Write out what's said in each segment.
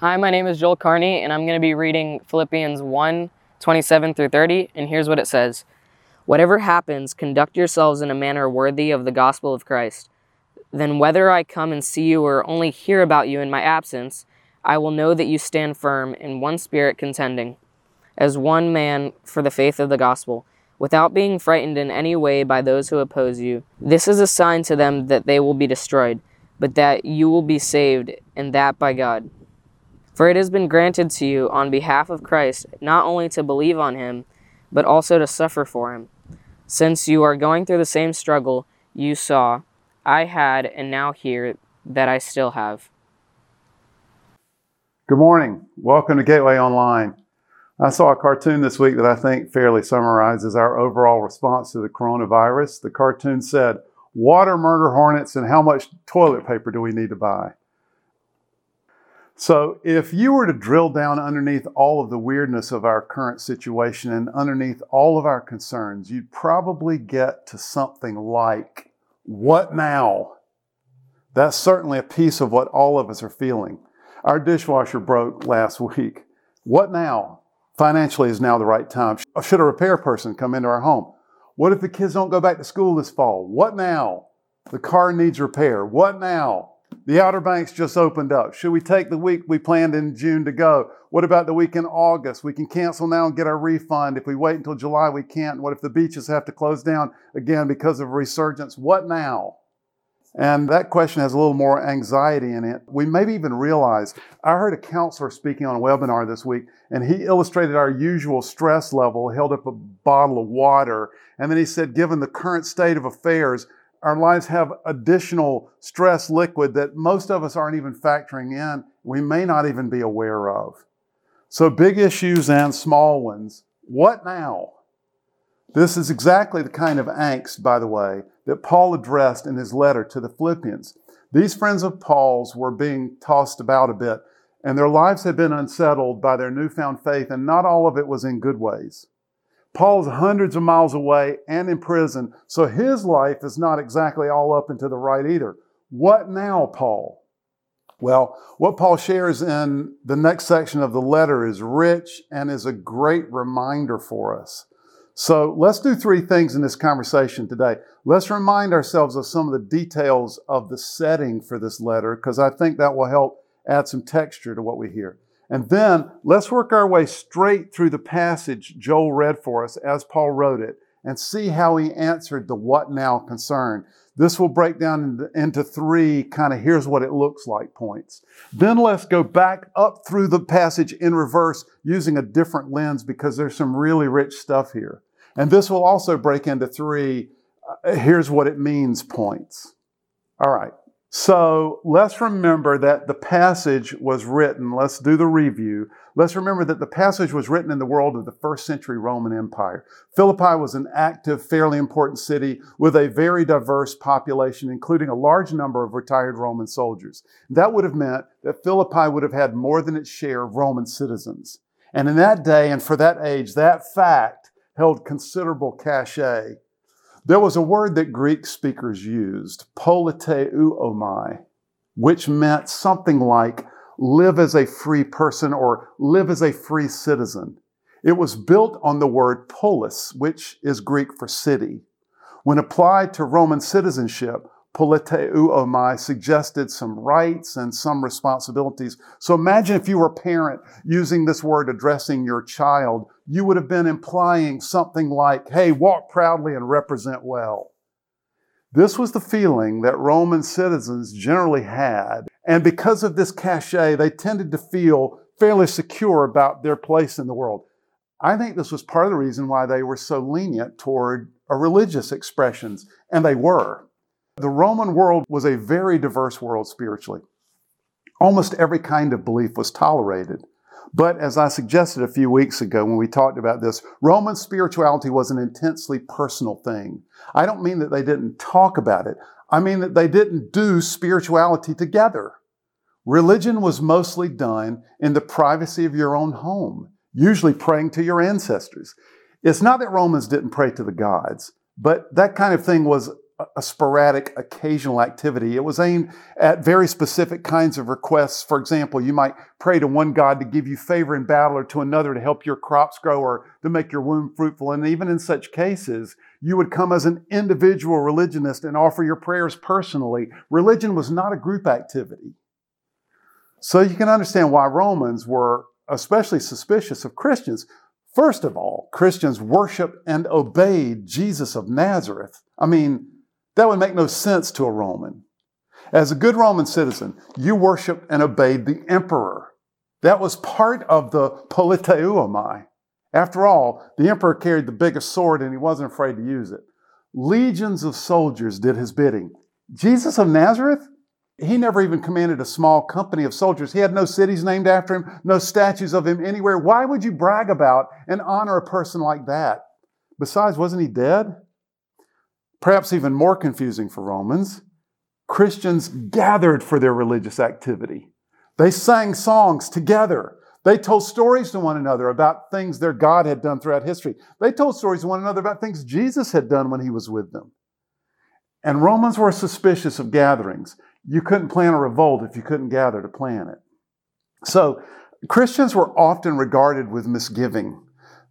Hi, my name is Joel Carney, and I'm going to be reading Philippians 1 27 through 30. And here's what it says Whatever happens, conduct yourselves in a manner worthy of the gospel of Christ. Then, whether I come and see you or only hear about you in my absence, I will know that you stand firm in one spirit contending, as one man for the faith of the gospel, without being frightened in any way by those who oppose you. This is a sign to them that they will be destroyed, but that you will be saved, and that by God. For it has been granted to you on behalf of Christ not only to believe on him, but also to suffer for him. Since you are going through the same struggle you saw, I had, and now hear that I still have. Good morning. Welcome to Gateway Online. I saw a cartoon this week that I think fairly summarizes our overall response to the coronavirus. The cartoon said, Water murder hornets, and how much toilet paper do we need to buy? So, if you were to drill down underneath all of the weirdness of our current situation and underneath all of our concerns, you'd probably get to something like, What now? That's certainly a piece of what all of us are feeling. Our dishwasher broke last week. What now? Financially is now the right time. Should a repair person come into our home? What if the kids don't go back to school this fall? What now? The car needs repair. What now? The Outer Banks just opened up. Should we take the week we planned in June to go? What about the week in August? We can cancel now and get our refund. If we wait until July, we can't. What if the beaches have to close down again because of resurgence? What now? And that question has a little more anxiety in it. We maybe even realize. I heard a counselor speaking on a webinar this week, and he illustrated our usual stress level, held up a bottle of water, and then he said, given the current state of affairs, our lives have additional stress liquid that most of us aren't even factoring in, we may not even be aware of. So, big issues and small ones. What now? This is exactly the kind of angst, by the way, that Paul addressed in his letter to the Philippians. These friends of Paul's were being tossed about a bit, and their lives had been unsettled by their newfound faith, and not all of it was in good ways. Paul's hundreds of miles away and in prison, so his life is not exactly all up and to the right either. What now, Paul? Well, what Paul shares in the next section of the letter is rich and is a great reminder for us. So let's do three things in this conversation today. Let's remind ourselves of some of the details of the setting for this letter, because I think that will help add some texture to what we hear. And then let's work our way straight through the passage Joel read for us as Paul wrote it and see how he answered the what now concern. This will break down into three kind of here's what it looks like points. Then let's go back up through the passage in reverse using a different lens because there's some really rich stuff here. And this will also break into three uh, here's what it means points. All right. So let's remember that the passage was written, let's do the review. Let's remember that the passage was written in the world of the first century Roman Empire. Philippi was an active, fairly important city with a very diverse population, including a large number of retired Roman soldiers. That would have meant that Philippi would have had more than its share of Roman citizens. And in that day and for that age, that fact held considerable cachet there was a word that Greek speakers used, politeuomai, which meant something like live as a free person or live as a free citizen. It was built on the word polis, which is Greek for city. When applied to Roman citizenship, politeuomai suggested some rights and some responsibilities. So imagine if you were a parent using this word addressing your child, you would have been implying something like, hey, walk proudly and represent well. This was the feeling that Roman citizens generally had. And because of this cachet, they tended to feel fairly secure about their place in the world. I think this was part of the reason why they were so lenient toward religious expressions, and they were. The Roman world was a very diverse world spiritually. Almost every kind of belief was tolerated. But as I suggested a few weeks ago when we talked about this, Roman spirituality was an intensely personal thing. I don't mean that they didn't talk about it. I mean that they didn't do spirituality together. Religion was mostly done in the privacy of your own home, usually praying to your ancestors. It's not that Romans didn't pray to the gods, but that kind of thing was a sporadic, occasional activity. It was aimed at very specific kinds of requests. For example, you might pray to one God to give you favor in battle or to another to help your crops grow or to make your womb fruitful. And even in such cases, you would come as an individual religionist and offer your prayers personally. Religion was not a group activity. So you can understand why Romans were especially suspicious of Christians. First of all, Christians worshiped and obeyed Jesus of Nazareth. I mean, that would make no sense to a Roman. As a good Roman citizen, you worshiped and obeyed the emperor. That was part of the politeuomai. After all, the emperor carried the biggest sword and he wasn't afraid to use it. Legions of soldiers did his bidding. Jesus of Nazareth? He never even commanded a small company of soldiers. He had no cities named after him, no statues of him anywhere. Why would you brag about and honor a person like that? Besides, wasn't he dead? Perhaps even more confusing for Romans, Christians gathered for their religious activity. They sang songs together. They told stories to one another about things their God had done throughout history. They told stories to one another about things Jesus had done when he was with them. And Romans were suspicious of gatherings. You couldn't plan a revolt if you couldn't gather to plan it. So Christians were often regarded with misgiving.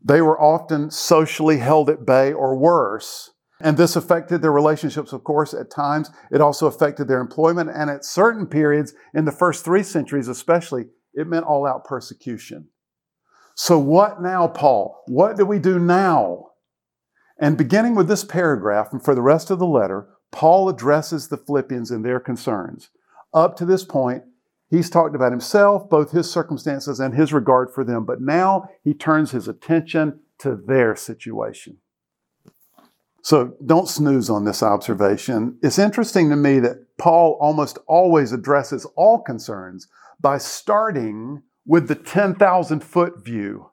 They were often socially held at bay or worse. And this affected their relationships, of course, at times. It also affected their employment. And at certain periods, in the first three centuries especially, it meant all out persecution. So, what now, Paul? What do we do now? And beginning with this paragraph and for the rest of the letter, Paul addresses the Philippians and their concerns. Up to this point, he's talked about himself, both his circumstances and his regard for them, but now he turns his attention to their situation. So don't snooze on this observation. It's interesting to me that Paul almost always addresses all concerns by starting with the 10,000 foot view.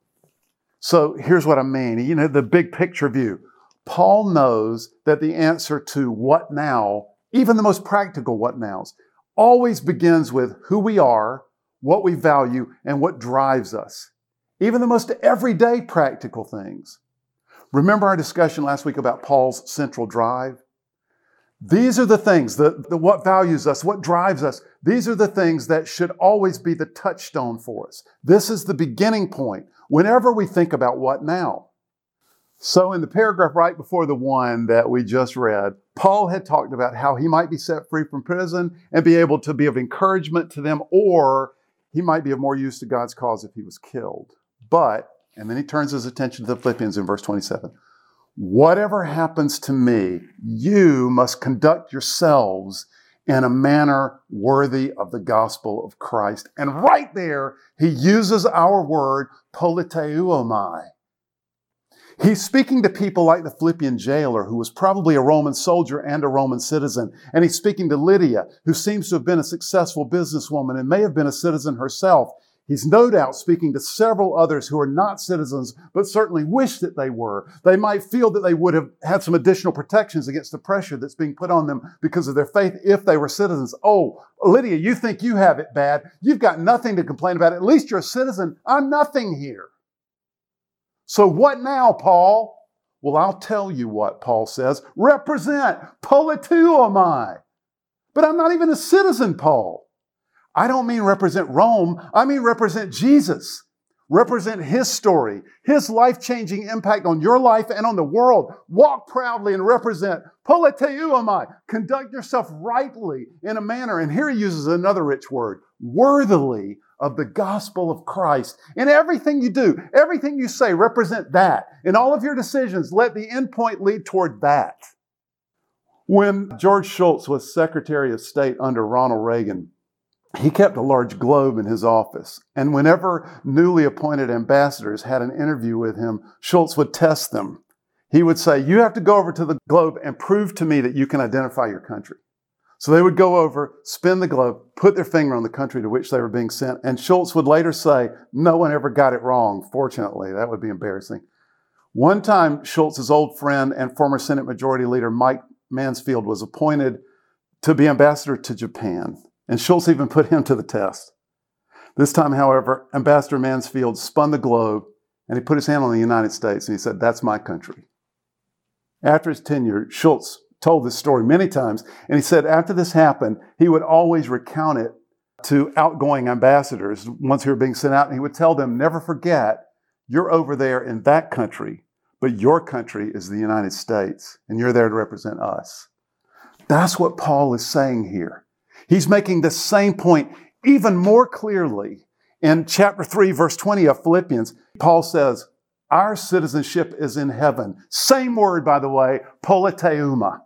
So here's what I mean. You know, the big picture view. Paul knows that the answer to what now, even the most practical what nows, always begins with who we are, what we value, and what drives us. Even the most everyday practical things. Remember our discussion last week about Paul's central drive? These are the things that the, what values us, what drives us. These are the things that should always be the touchstone for us. This is the beginning point whenever we think about what now. So, in the paragraph right before the one that we just read, Paul had talked about how he might be set free from prison and be able to be of encouragement to them, or he might be of more use to God's cause if he was killed. But and then he turns his attention to the Philippians in verse 27. Whatever happens to me, you must conduct yourselves in a manner worthy of the gospel of Christ. And right there, he uses our word politeuomai. He's speaking to people like the Philippian jailer, who was probably a Roman soldier and a Roman citizen. And he's speaking to Lydia, who seems to have been a successful businesswoman and may have been a citizen herself. He's no doubt speaking to several others who are not citizens, but certainly wish that they were. They might feel that they would have had some additional protections against the pressure that's being put on them because of their faith if they were citizens. Oh, Lydia, you think you have it bad. You've got nothing to complain about. At least you're a citizen. I'm nothing here. So what now, Paul? Well, I'll tell you what Paul says. Represent. Politeuomai. But I'm not even a citizen, Paul. I don't mean represent Rome, I mean represent Jesus. Represent his story, his life changing impact on your life and on the world. Walk proudly and represent. Politeuomai. Conduct yourself rightly in a manner, and here he uses another rich word, worthily of the gospel of Christ. In everything you do, everything you say, represent that. In all of your decisions, let the end point lead toward that. When George Shultz was Secretary of State under Ronald Reagan, he kept a large globe in his office. And whenever newly appointed ambassadors had an interview with him, Shultz would test them. He would say, You have to go over to the globe and prove to me that you can identify your country. So they would go over, spin the globe, put their finger on the country to which they were being sent. And Shultz would later say, No one ever got it wrong. Fortunately, that would be embarrassing. One time, Shultz's old friend and former Senate Majority Leader Mike Mansfield was appointed to be ambassador to Japan. And Shultz even put him to the test. This time, however, Ambassador Mansfield spun the globe and he put his hand on the United States and he said, That's my country. After his tenure, Shultz told this story many times. And he said after this happened, he would always recount it to outgoing ambassadors once he were being sent out. And he would tell them, never forget, you're over there in that country, but your country is the United States, and you're there to represent us. That's what Paul is saying here. He's making the same point even more clearly in chapter 3, verse 20 of Philippians. Paul says, Our citizenship is in heaven. Same word, by the way, politeuma.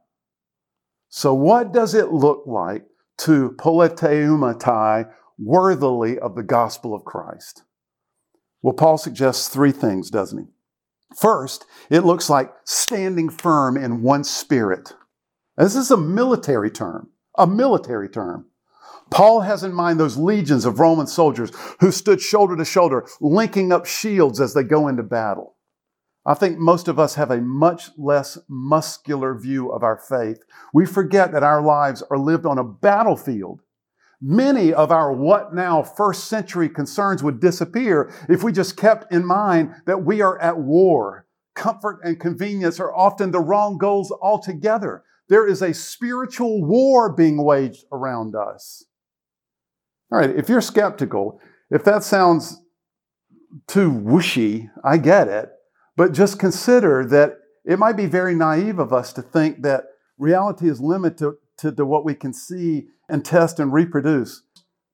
So, what does it look like to politeumatai worthily of the gospel of Christ? Well, Paul suggests three things, doesn't he? First, it looks like standing firm in one spirit. This is a military term, a military term. Paul has in mind those legions of Roman soldiers who stood shoulder to shoulder, linking up shields as they go into battle. I think most of us have a much less muscular view of our faith. We forget that our lives are lived on a battlefield. Many of our what now first century concerns would disappear if we just kept in mind that we are at war. Comfort and convenience are often the wrong goals altogether. There is a spiritual war being waged around us. All right, if you're skeptical, if that sounds too whooshy, I get it. But just consider that it might be very naive of us to think that reality is limited to, to what we can see and test and reproduce.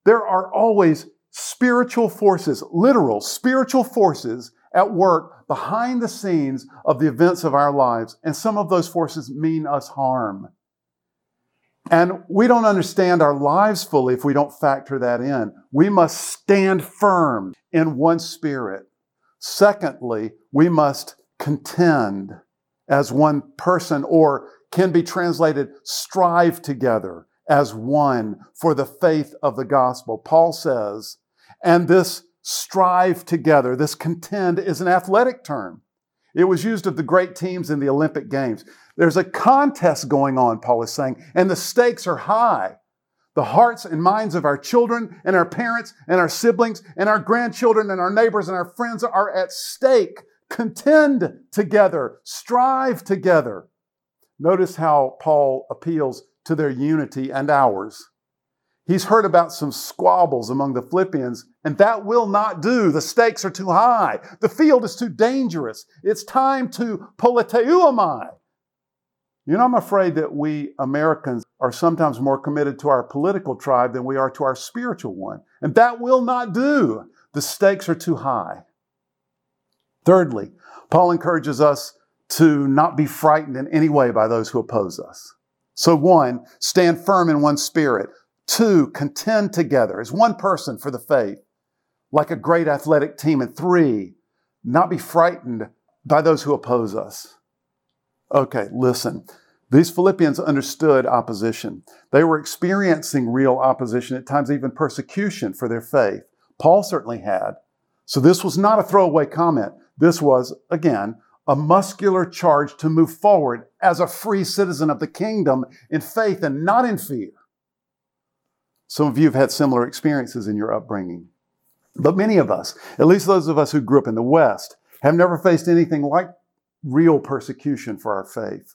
There are always spiritual forces, literal spiritual forces at work behind the scenes of the events of our lives. And some of those forces mean us harm. And we don't understand our lives fully if we don't factor that in. We must stand firm in one spirit. Secondly, we must contend as one person, or can be translated strive together as one for the faith of the gospel. Paul says, and this strive together, this contend is an athletic term. It was used of the great teams in the Olympic Games. There's a contest going on, Paul is saying, and the stakes are high. The hearts and minds of our children and our parents and our siblings and our grandchildren and our neighbors and our friends are at stake. Contend together, strive together. Notice how Paul appeals to their unity and ours. He's heard about some squabbles among the Philippians, and that will not do. The stakes are too high. The field is too dangerous. It's time to politeuomai. You know, I'm afraid that we Americans are sometimes more committed to our political tribe than we are to our spiritual one. And that will not do. The stakes are too high. Thirdly, Paul encourages us to not be frightened in any way by those who oppose us. So, one, stand firm in one spirit. Two, contend together as one person for the faith, like a great athletic team. And three, not be frightened by those who oppose us. Okay, listen. These Philippians understood opposition. They were experiencing real opposition, at times even persecution for their faith. Paul certainly had. So this was not a throwaway comment. This was, again, a muscular charge to move forward as a free citizen of the kingdom in faith and not in fear. Some of you have had similar experiences in your upbringing. But many of us, at least those of us who grew up in the West, have never faced anything like real persecution for our faith.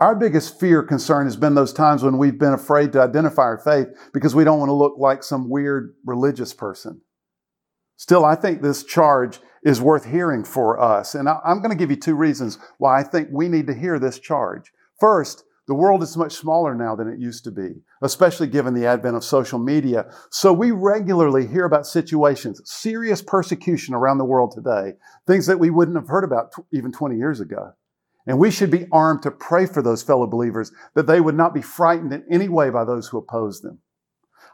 Our biggest fear concern has been those times when we've been afraid to identify our faith because we don't want to look like some weird religious person. Still, I think this charge is worth hearing for us. And I'm going to give you two reasons why I think we need to hear this charge. First, the world is much smaller now than it used to be, especially given the advent of social media. So we regularly hear about situations, serious persecution around the world today, things that we wouldn't have heard about t- even 20 years ago. And we should be armed to pray for those fellow believers that they would not be frightened in any way by those who oppose them.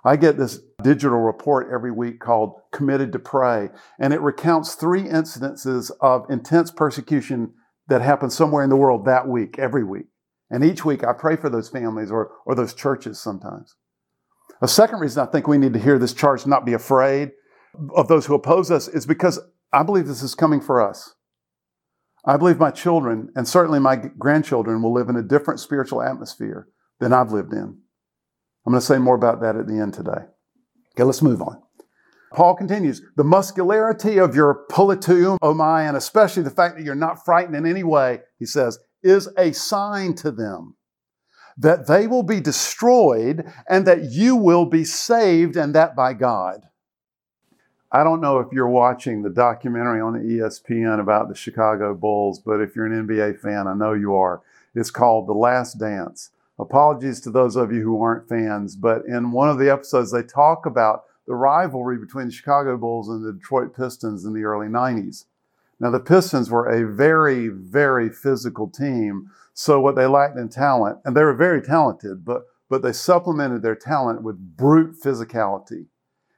I get this digital report every week called Committed to Pray, and it recounts three incidences of intense persecution that happened somewhere in the world that week, every week. And each week I pray for those families or, or those churches sometimes. A second reason I think we need to hear this charge, not be afraid of those who oppose us, is because I believe this is coming for us. I believe my children, and certainly my grandchildren, will live in a different spiritual atmosphere than I've lived in. I'm going to say more about that at the end today. Okay, let's move on. Paul continues, the muscularity of your politeum, oh my, and especially the fact that you're not frightened in any way, he says, is a sign to them. that they will be destroyed and that you will be saved, and that by God. I don't know if you're watching the documentary on ESPN about the Chicago Bulls, but if you're an NBA fan, I know you are. It's called The Last Dance. Apologies to those of you who aren't fans, but in one of the episodes, they talk about the rivalry between the Chicago Bulls and the Detroit Pistons in the early 90s. Now, the Pistons were a very, very physical team. So, what they lacked in talent, and they were very talented, but, but they supplemented their talent with brute physicality.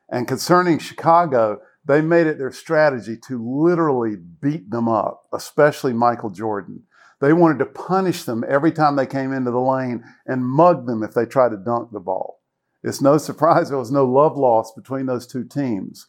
And concerning Chicago, they made it their strategy to literally beat them up, especially Michael Jordan. They wanted to punish them every time they came into the lane and mug them if they tried to dunk the ball. It's no surprise there was no love lost between those two teams.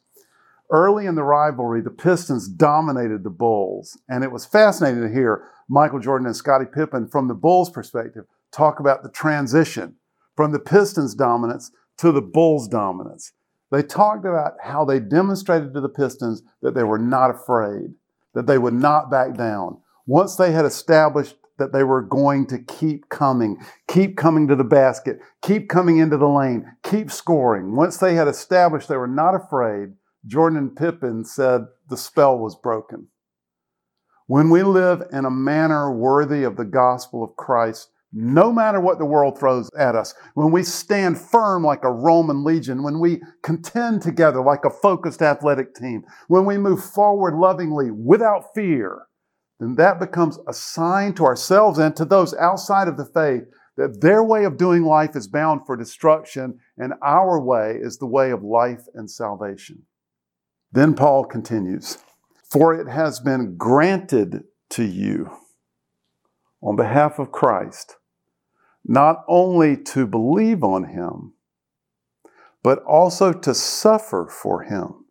Early in the rivalry, the Pistons dominated the Bulls, and it was fascinating to hear Michael Jordan and Scottie Pippen, from the Bulls' perspective, talk about the transition from the Pistons' dominance to the Bulls' dominance. They talked about how they demonstrated to the Pistons that they were not afraid, that they would not back down. Once they had established that they were going to keep coming, keep coming to the basket, keep coming into the lane, keep scoring. Once they had established they were not afraid, Jordan and Pippen said the spell was broken. When we live in a manner worthy of the gospel of Christ, no matter what the world throws at us, when we stand firm like a Roman legion, when we contend together like a focused athletic team, when we move forward lovingly without fear, then that becomes a sign to ourselves and to those outside of the faith that their way of doing life is bound for destruction and our way is the way of life and salvation. Then Paul continues, For it has been granted to you on behalf of Christ not only to believe on him, but also to suffer for him.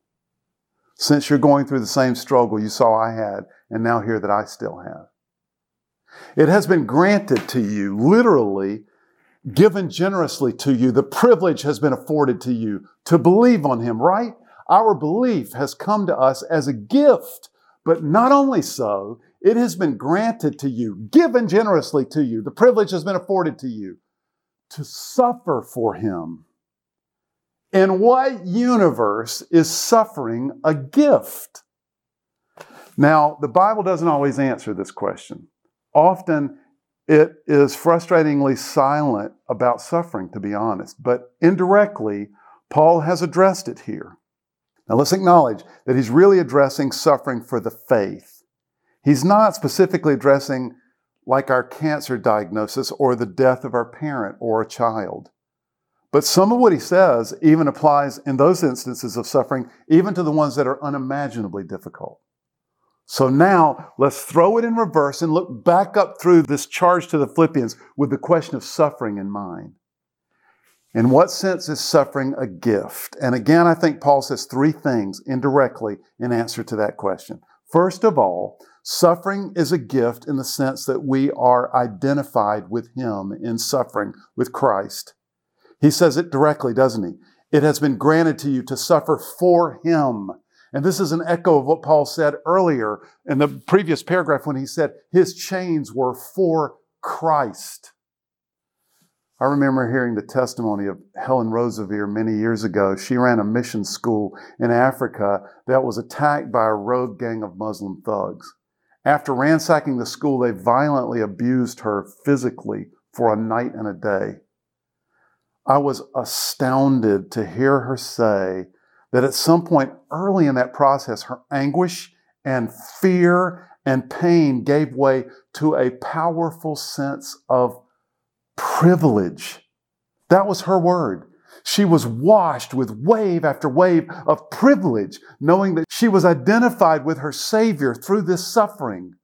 Since you're going through the same struggle you saw I had, and now hear that I still have. It has been granted to you, literally given generously to you. The privilege has been afforded to you to believe on Him, right? Our belief has come to us as a gift. But not only so, it has been granted to you, given generously to you. The privilege has been afforded to you to suffer for Him. In what universe is suffering a gift? Now, the Bible doesn't always answer this question. Often it is frustratingly silent about suffering, to be honest, but indirectly, Paul has addressed it here. Now, let's acknowledge that he's really addressing suffering for the faith. He's not specifically addressing like our cancer diagnosis or the death of our parent or a child. But some of what he says even applies in those instances of suffering, even to the ones that are unimaginably difficult. So now let's throw it in reverse and look back up through this charge to the Philippians with the question of suffering in mind. In what sense is suffering a gift? And again, I think Paul says three things indirectly in answer to that question. First of all, suffering is a gift in the sense that we are identified with Him in suffering with Christ. He says it directly, doesn't he? It has been granted to you to suffer for Him. And this is an echo of what Paul said earlier in the previous paragraph when he said his chains were for Christ. I remember hearing the testimony of Helen Roseveare many years ago. She ran a mission school in Africa that was attacked by a rogue gang of Muslim thugs. After ransacking the school, they violently abused her physically for a night and a day. I was astounded to hear her say that at some point early in that process, her anguish and fear and pain gave way to a powerful sense of privilege. That was her word. She was washed with wave after wave of privilege, knowing that she was identified with her Savior through this suffering.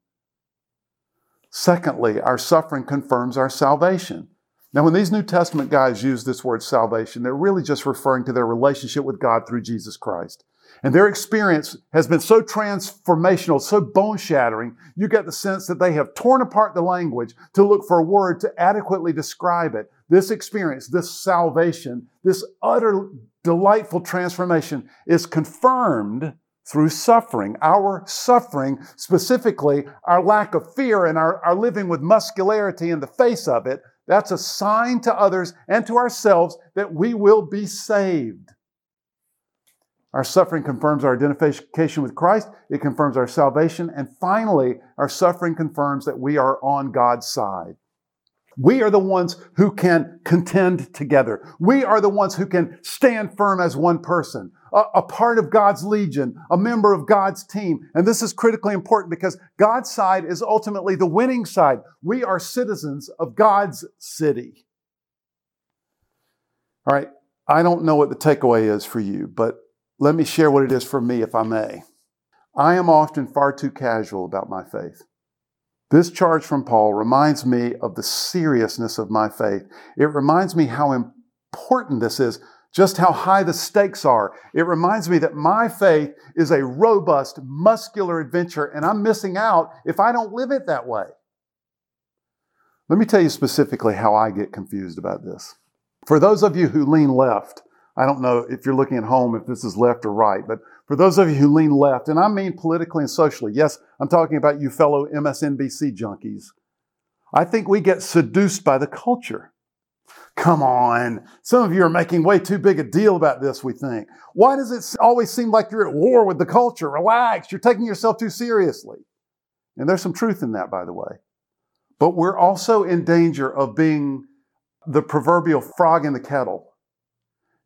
Secondly, our suffering confirms our salvation. Now, when these New Testament guys use this word salvation, they're really just referring to their relationship with God through Jesus Christ. And their experience has been so transformational, so bone shattering, you get the sense that they have torn apart the language to look for a word to adequately describe it. This experience, this salvation, this utter delightful transformation is confirmed through suffering. Our suffering, specifically our lack of fear and our, our living with muscularity in the face of it, That's a sign to others and to ourselves that we will be saved. Our suffering confirms our identification with Christ. It confirms our salvation. And finally, our suffering confirms that we are on God's side. We are the ones who can contend together. We are the ones who can stand firm as one person, a, a, part of God's legion, a member of God's team. And this is critically important because God's side is ultimately the winning side. We are citizens of God's city. All right, I don't know what the takeaway is for you, but let me share what it is for me, if I may. I am often far too casual about my faith. This charge from Paul reminds me of the seriousness of my faith. It reminds me how important this is, just how high the stakes are. It reminds me that my faith is a robust, muscular adventure, and I'm missing out if I don't live it that way. Let me tell you specifically how I get confused about this. For those of you who lean left, I don't know if you're looking at home if this is left or right, but for those of you who lean left, and I mean politically and socially, yes, I'm talking about you fellow MSNBC junkies. I think we get seduced by the culture. Come on. Some of you are making way too big a deal about this, we think. Why does it always seem like you're at war with the culture? Relax. You're taking yourself too seriously. And there's some truth in that, by the way. But we're also in danger of being the proverbial frog in the kettle.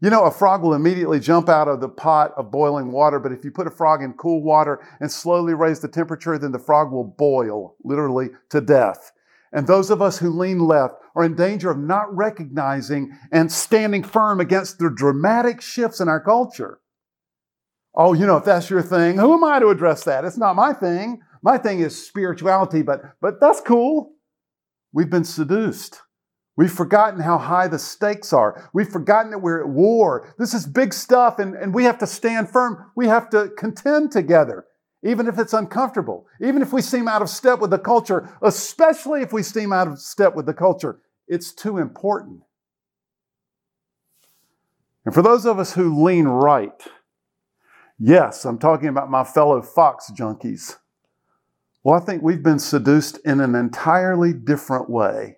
You know, a frog will immediately jump out of the pot of boiling water, but if you put a frog in cool water and slowly raise the temperature, then the frog will boil, literally, to death. And those of us who lean left are in danger of not recognizing and standing firm against the dramatic shifts in our culture. Oh, you know, if that's your thing, who am I to address that? It's not my thing. My thing is spirituality, but, but that's cool. We've been seduced. We've forgotten how high the stakes are. We've forgotten that we're at war. This is big stuff, and, and we have to stand firm. We have to contend together, even if it's uncomfortable, even if we seem out of step with the culture, especially if we seem out of step with the culture. It's too important. And for those of us who lean right, yes, I'm talking about my fellow Fox junkies. Well, I think we've been seduced in an entirely different way.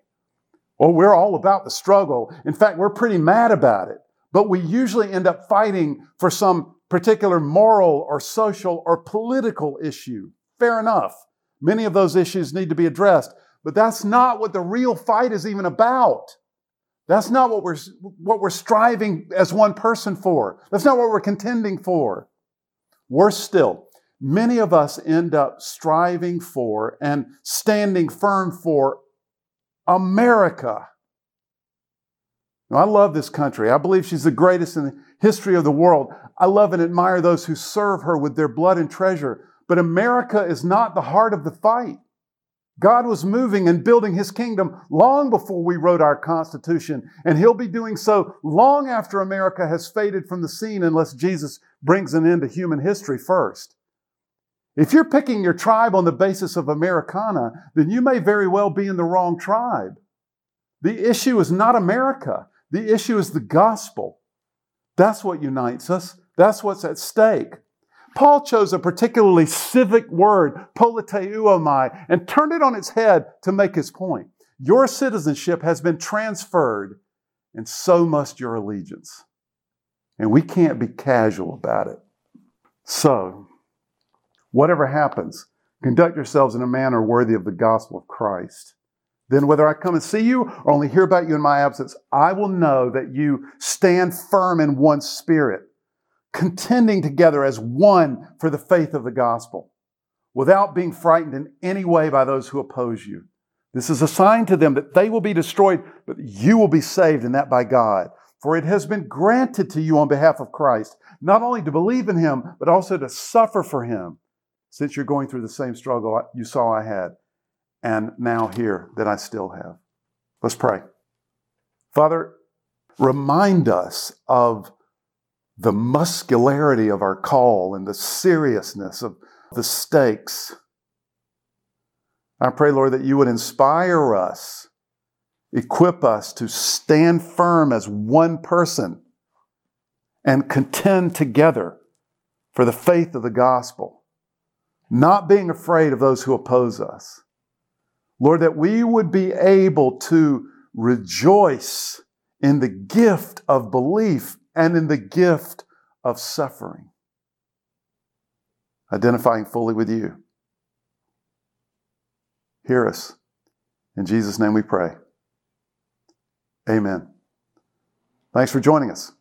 Well, we're all about the struggle. In fact, we're pretty mad about it. But we usually end up fighting for some particular moral or social or political issue. Fair enough. Many of those issues need to be addressed. But that's not what the real fight is even about. That's not what we're, what we're striving as one person for. That's not what we're contending for. Worse still, many of us end up striving for and standing firm for America. Now, I love this country. I believe she's the greatest in the history of the world. I love and admire those who serve her with their blood and treasure. But America is not the heart of the fight. God was moving and building his kingdom long before we wrote our Constitution, and he'll be doing so long after America has faded from the scene unless Jesus brings an end to human history first. If you're picking your tribe on the basis of Americana, then you may very well be in the wrong tribe. The issue is not America. The issue is the gospel. That's what unites us. That's what's at stake. Paul chose a particularly civic word, politeuomai, and turned it on its head to make his point. Your citizenship has been transferred, and so must your allegiance. And we can't be casual about it. So, Whatever happens, conduct yourselves in a manner worthy of the gospel of Christ. Then, whether I come and see you or only hear about you in my absence, I will know that you stand firm in one spirit, contending together as one for the faith of the gospel, without being frightened in any way by those who oppose you. This is a sign to them that they will be destroyed, but you will be saved, and that by God. For it has been granted to you on behalf of Christ, not only to believe in him, but also to suffer for him since you're going through the same struggle you saw I had, and now here that I still have. Let's pray. Father, remind us of the muscularity of our call and the seriousness of the stakes. I pray, Lord, that you would inspire us, equip us to stand firm as one person and contend together for the faith of the gospel not being afraid of those who oppose us. Lord, that we would be able to rejoice in the gift of belief and in the gift of suffering. Identifying fully with you. Hear us. In Jesus' name we pray. Amen. Thanks for joining us.